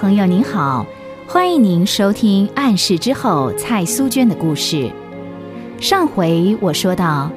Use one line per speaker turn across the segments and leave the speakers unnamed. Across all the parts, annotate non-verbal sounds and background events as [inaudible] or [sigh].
朋友您好，欢迎您收听《暗示之后》蔡苏娟的故事。上回我说到，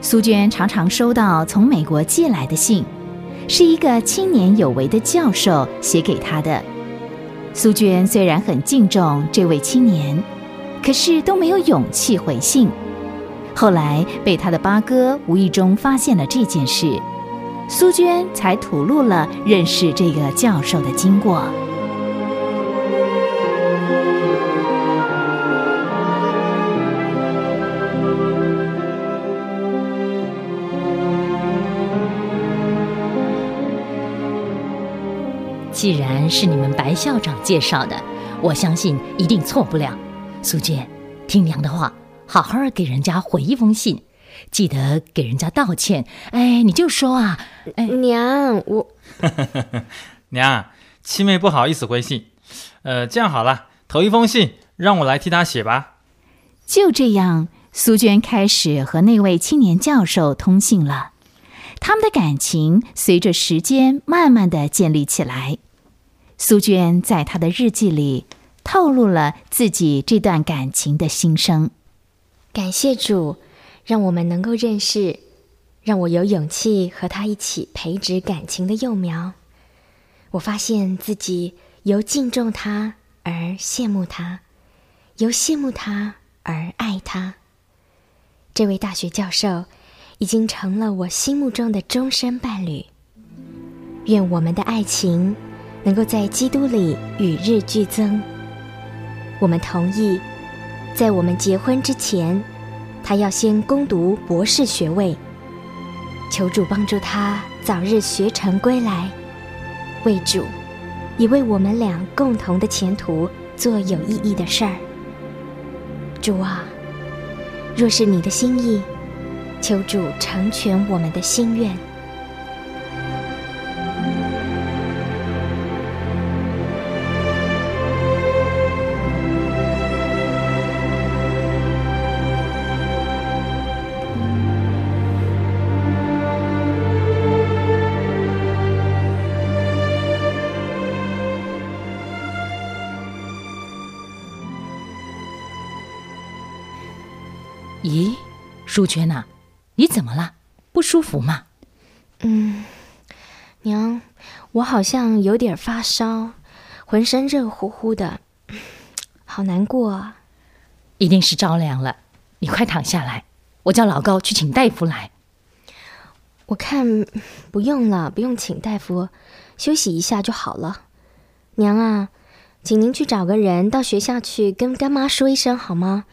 苏娟常常收到从美国寄来的信，是一个青年有为的教授写给她的。苏娟虽然很敬重这位青年，可是都没有勇气回信。后来被他的八哥无意中发现了这件事。苏娟才吐露了认识这个教授的经过。
既然是你们白校长介绍的，我相信一定错不了。苏娟，听娘的话，好好给人家回一封信。记得给人家道歉，哎，你就说啊，哎，
娘，我 [laughs]
娘，七妹不好意思回信，呃，这样好了，头一封信让我来替她写吧。
就这样，苏娟开始和那位青年教授通信了。他们的感情随着时间慢慢的建立起来。苏娟在她的日记里透露了自己这段感情的心声。
感谢主。让我们能够认识，让我有勇气和他一起培植感情的幼苗。我发现自己由敬重他而羡慕他，由羡慕他而爱他。这位大学教授已经成了我心目中的终身伴侣。愿我们的爱情能够在基督里与日俱增。我们同意，在我们结婚之前。他要先攻读博士学位，求主帮助他早日学成归来，为主，也为我们俩共同的前途做有意义的事儿。主啊，若是你的心意，求主成全我们的心愿。
淑娟呐，你怎么了？不舒服吗？
嗯，娘，我好像有点发烧，浑身热乎乎的，好难过啊！
一定是着凉了，你快躺下来，我叫老高去请大夫来。
我看不用了，不用请大夫，休息一下就好了。娘啊，请您去找个人到学校去跟干妈说一声好吗？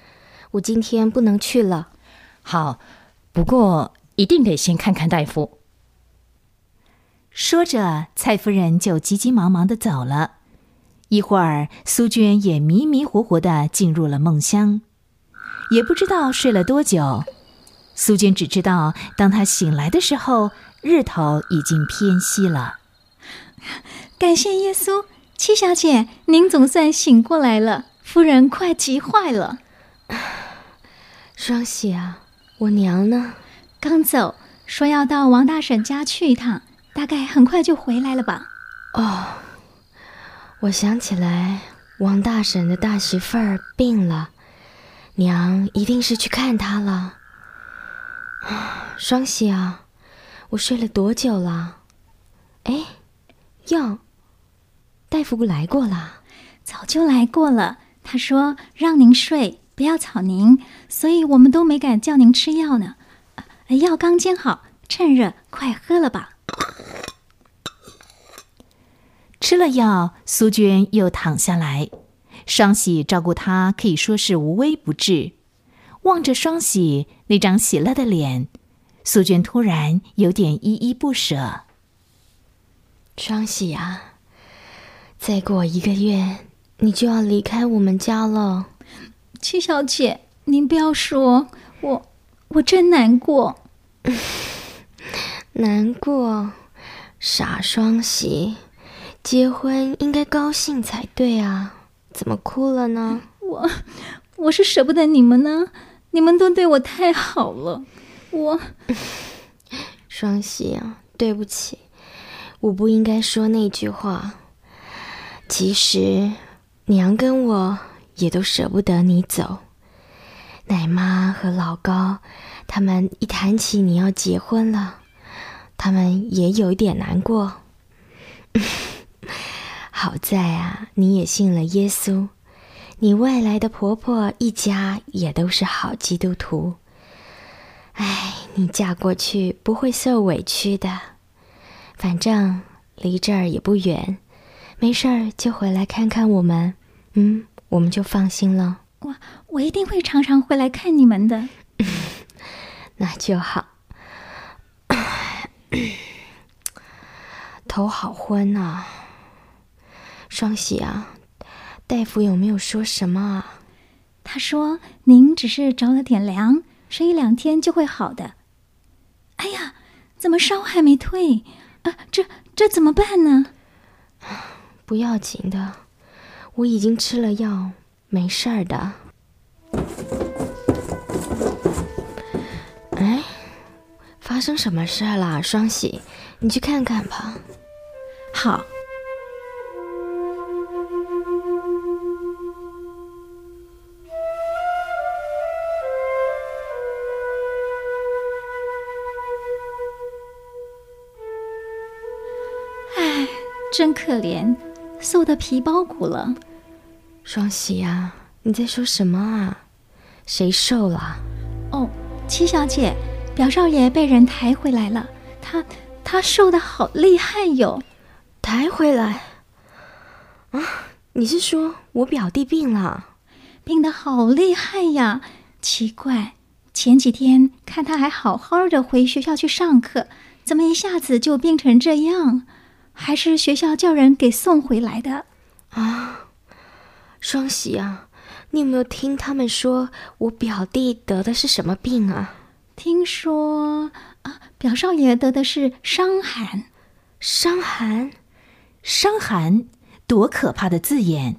我今天不能去了。
好，不过一定得先看看大夫。
说着，蔡夫人就急急忙忙的走了。一会儿，苏娟也迷迷糊糊的进入了梦乡，也不知道睡了多久。苏娟只知道，当她醒来的时候，日头已经偏西了。
感谢耶稣，七小姐，您总算醒过来了。夫人快急坏了。
双喜啊，我娘呢？
刚走，说要到王大婶家去一趟，大概很快就回来了吧？
哦，我想起来，王大婶的大媳妇儿病了，娘一定是去看她了。啊，[sighs] 双喜啊，我睡了多久了？哎，哟，大夫不来过了？
早就来过了，他说让您睡。不要吵您，所以我们都没敢叫您吃药呢。药刚煎好，趁热快喝了吧。
吃了药，苏娟又躺下来。双喜照顾她可以说是无微不至。望着双喜那张喜乐的脸，苏娟突然有点依依不舍。
双喜啊，再过一个月，你就要离开我们家了。
七小姐，您不要说，我我真难过，[laughs]
难过，傻双喜，结婚应该高兴才对啊，怎么哭了呢？
我我是舍不得你们呢，你们都对我太好了，我 [laughs]
双喜啊，对不起，我不应该说那句话。其实，娘跟我也都舍不得你走。奶妈和老高，他们一谈起你要结婚了，他们也有一点难过。[laughs] 好在啊，你也信了耶稣，你外来的婆婆一家也都是好基督徒。哎，你嫁过去不会受委屈的，反正离这儿也不远，没事儿就回来看看我们，嗯，我们就放心了。
我，我一定会常常回来看你们的。[laughs]
那就好。[coughs] 头好昏啊！双喜啊，大夫有没有说什么啊？
他说您只是着了点凉，睡一两天就会好的。哎呀，怎么烧还没退？啊，这这怎么办呢？
不要紧的，我已经吃了药。没事儿的。哎，发生什么事了，双喜？你去看看吧。
好。哎，真可怜，瘦的皮包骨了。
双喜呀，你在说什么啊？谁瘦了？
哦，七小姐，表少爷被人抬回来了，他他瘦的好厉害哟！
抬回来？啊，你是说我表弟病了？
病得好厉害呀！奇怪，前几天看他还好好的回学校去上课，怎么一下子就病成这样？还是学校叫人给送回来的？
啊？双喜啊，你有没有听他们说我表弟得的是什么病啊？
听说啊，表少爷得的是伤寒。
伤寒，
伤寒，多可怕的字眼！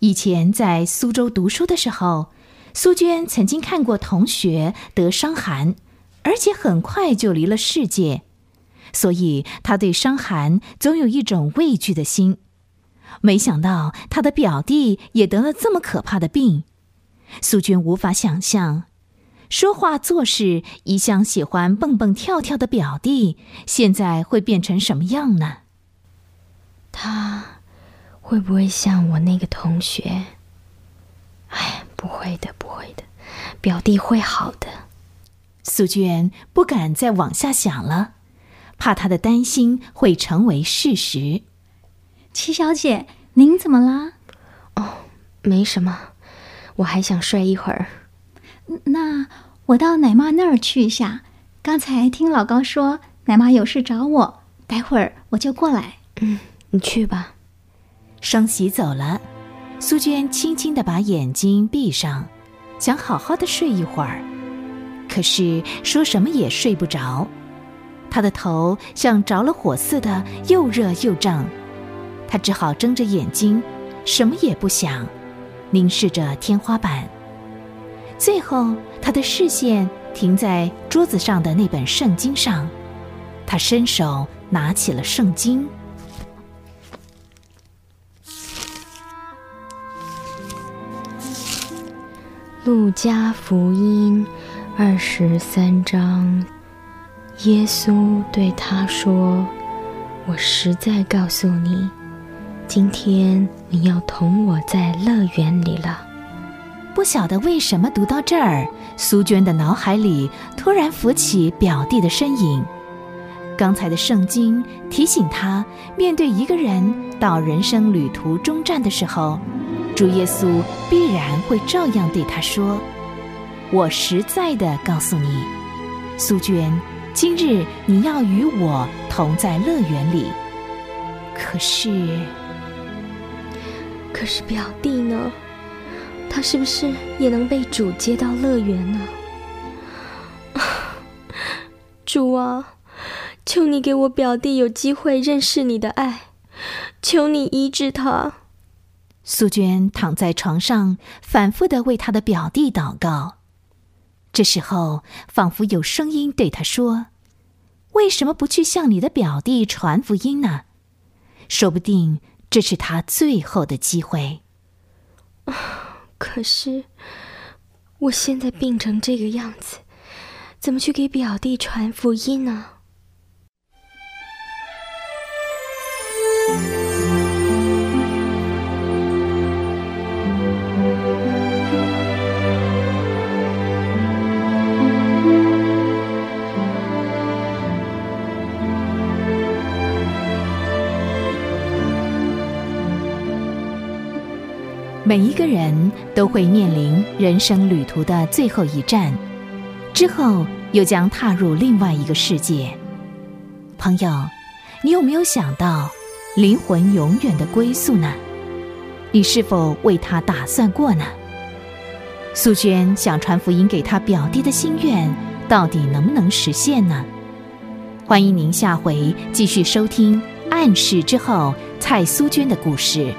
以前在苏州读书的时候，苏娟曾经看过同学得伤寒，而且很快就离了世界，所以她对伤寒总有一种畏惧的心。没想到他的表弟也得了这么可怕的病，苏娟无法想象，说话做事一向喜欢蹦蹦跳跳的表弟，现在会变成什么样呢？
他会不会像我那个同学？哎，不会的，不会的，表弟会好的。
苏娟不敢再往下想了，怕他的担心会成为事实。
七小姐，您怎么啦？
哦，没什么，我还想睡一会儿。
那我到奶妈那儿去一下。刚才听老高说奶妈有事找我，待会儿我就过来。
嗯，你去吧。
双喜走了，苏娟轻轻的把眼睛闭上，想好好的睡一会儿，可是说什么也睡不着，她的头像着了火似的，又热又胀。他只好睁着眼睛，什么也不想，凝视着天花板。最后，他的视线停在桌子上的那本圣经上，他伸手拿起了圣经，《
路加福音》二十三章。耶稣对他说：“我实在告诉你。”今天你要同我在乐园里了。
不晓得为什么读到这儿，苏娟的脑海里突然浮起表弟的身影。刚才的圣经提醒他，面对一个人到人生旅途终站的时候，主耶稣必然会照样对他说：“我实在的告诉你，苏娟，今日你要与我同在乐园里。”可是。
可是表弟呢？他是不是也能被主接到乐园呢？[laughs] 主啊，求你给我表弟有机会认识你的爱，求你医治他。
苏娟躺在床上，反复的为他的表弟祷告。这时候，仿佛有声音对他说：“为什么不去向你的表弟传福音呢？说不定。”这是他最后的机会。
可是，我现在病成这个样子，怎么去给表弟传福音呢？
每一个人都会面临人生旅途的最后一站，之后又将踏入另外一个世界。朋友，你有没有想到灵魂永远的归宿呢？你是否为他打算过呢？素娟想传福音给他表弟的心愿，到底能不能实现呢？欢迎您下回继续收听《暗示之后》蔡苏娟的故事。